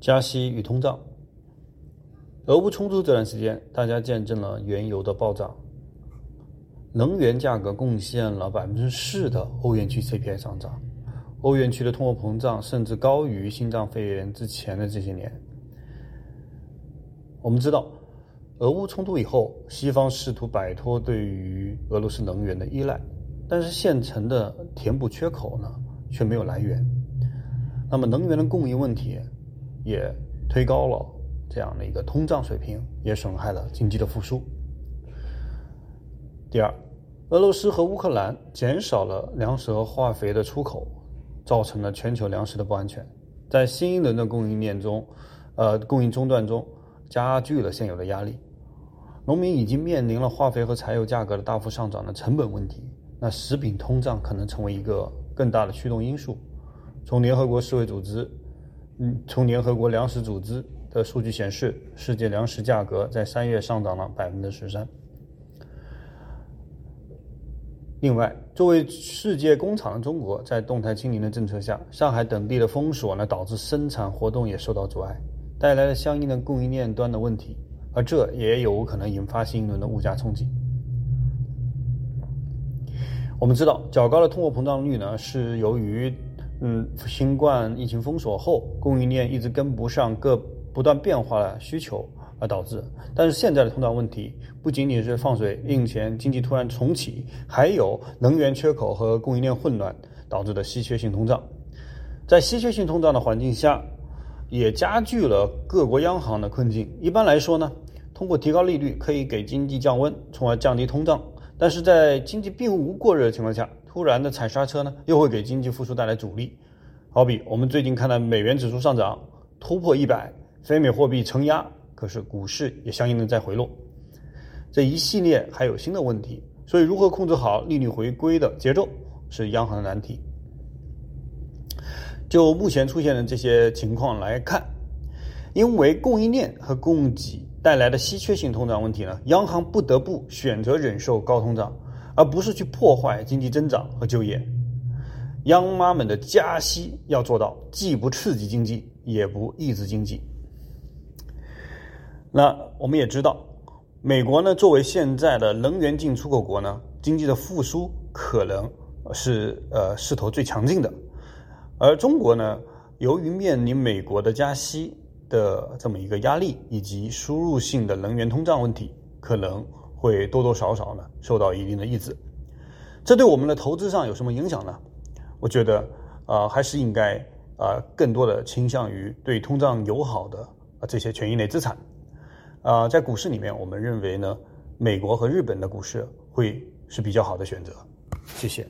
加息与通胀。俄乌冲突这段时间，大家见证了原油的暴涨，能源价格贡献了百分之四的欧元区 CPI 上涨，欧元区的通货膨胀甚至高于心脏肺炎之前的这些年。我们知道，俄乌冲突以后，西方试图摆脱对于俄罗斯能源的依赖，但是现成的填补缺口呢，却没有来源。那么，能源的供应问题也推高了这样的一个通胀水平，也损害了经济的复苏。第二，俄罗斯和乌克兰减少了粮食和化肥的出口，造成了全球粮食的不安全，在新一轮的供应链中，呃，供应中断中。加剧了现有的压力，农民已经面临了化肥和柴油价格的大幅上涨的成本问题。那食品通胀可能成为一个更大的驱动因素。从联合国世卫组织，嗯，从联合国粮食组织的数据显示，世界粮食价格在三月上涨了百分之十三。另外，作为世界工厂的中国，在动态清零的政策下，上海等地的封锁呢，导致生产活动也受到阻碍。带来了相应的供应链端的问题，而这也有可能引发新一轮的物价冲击。我们知道，较高的通货膨胀率呢，是由于嗯新冠疫情封锁后，供应链一直跟不上各不断变化的需求而导致。但是现在的通胀问题不仅仅是放水印钱、经济突然重启，还有能源缺口和供应链混乱导致的稀缺性通胀。在稀缺性通胀的环境下。也加剧了各国央行的困境。一般来说呢，通过提高利率可以给经济降温，从而降低通胀。但是在经济并无过热的情况下，突然的踩刹车呢，又会给经济复苏带来阻力。好比我们最近看到美元指数上涨突破一百，非美货币承压，可是股市也相应的在回落。这一系列还有新的问题，所以如何控制好利率回归的节奏，是央行的难题。就目前出现的这些情况来看，因为供应链和供给带来的稀缺性通胀问题呢，央行不得不选择忍受高通胀，而不是去破坏经济增长和就业。央妈们的加息要做到既不刺激经济，也不抑制经济。那我们也知道，美国呢作为现在的能源进出口国呢，经济的复苏可能是呃势头最强劲的。而中国呢，由于面临美国的加息的这么一个压力，以及输入性的能源通胀问题，可能会多多少少呢受到一定的抑制。这对我们的投资上有什么影响呢？我觉得，呃，还是应该呃，更多的倾向于对通胀友好的这些权益类资产。啊，在股市里面，我们认为呢，美国和日本的股市会是比较好的选择。谢谢。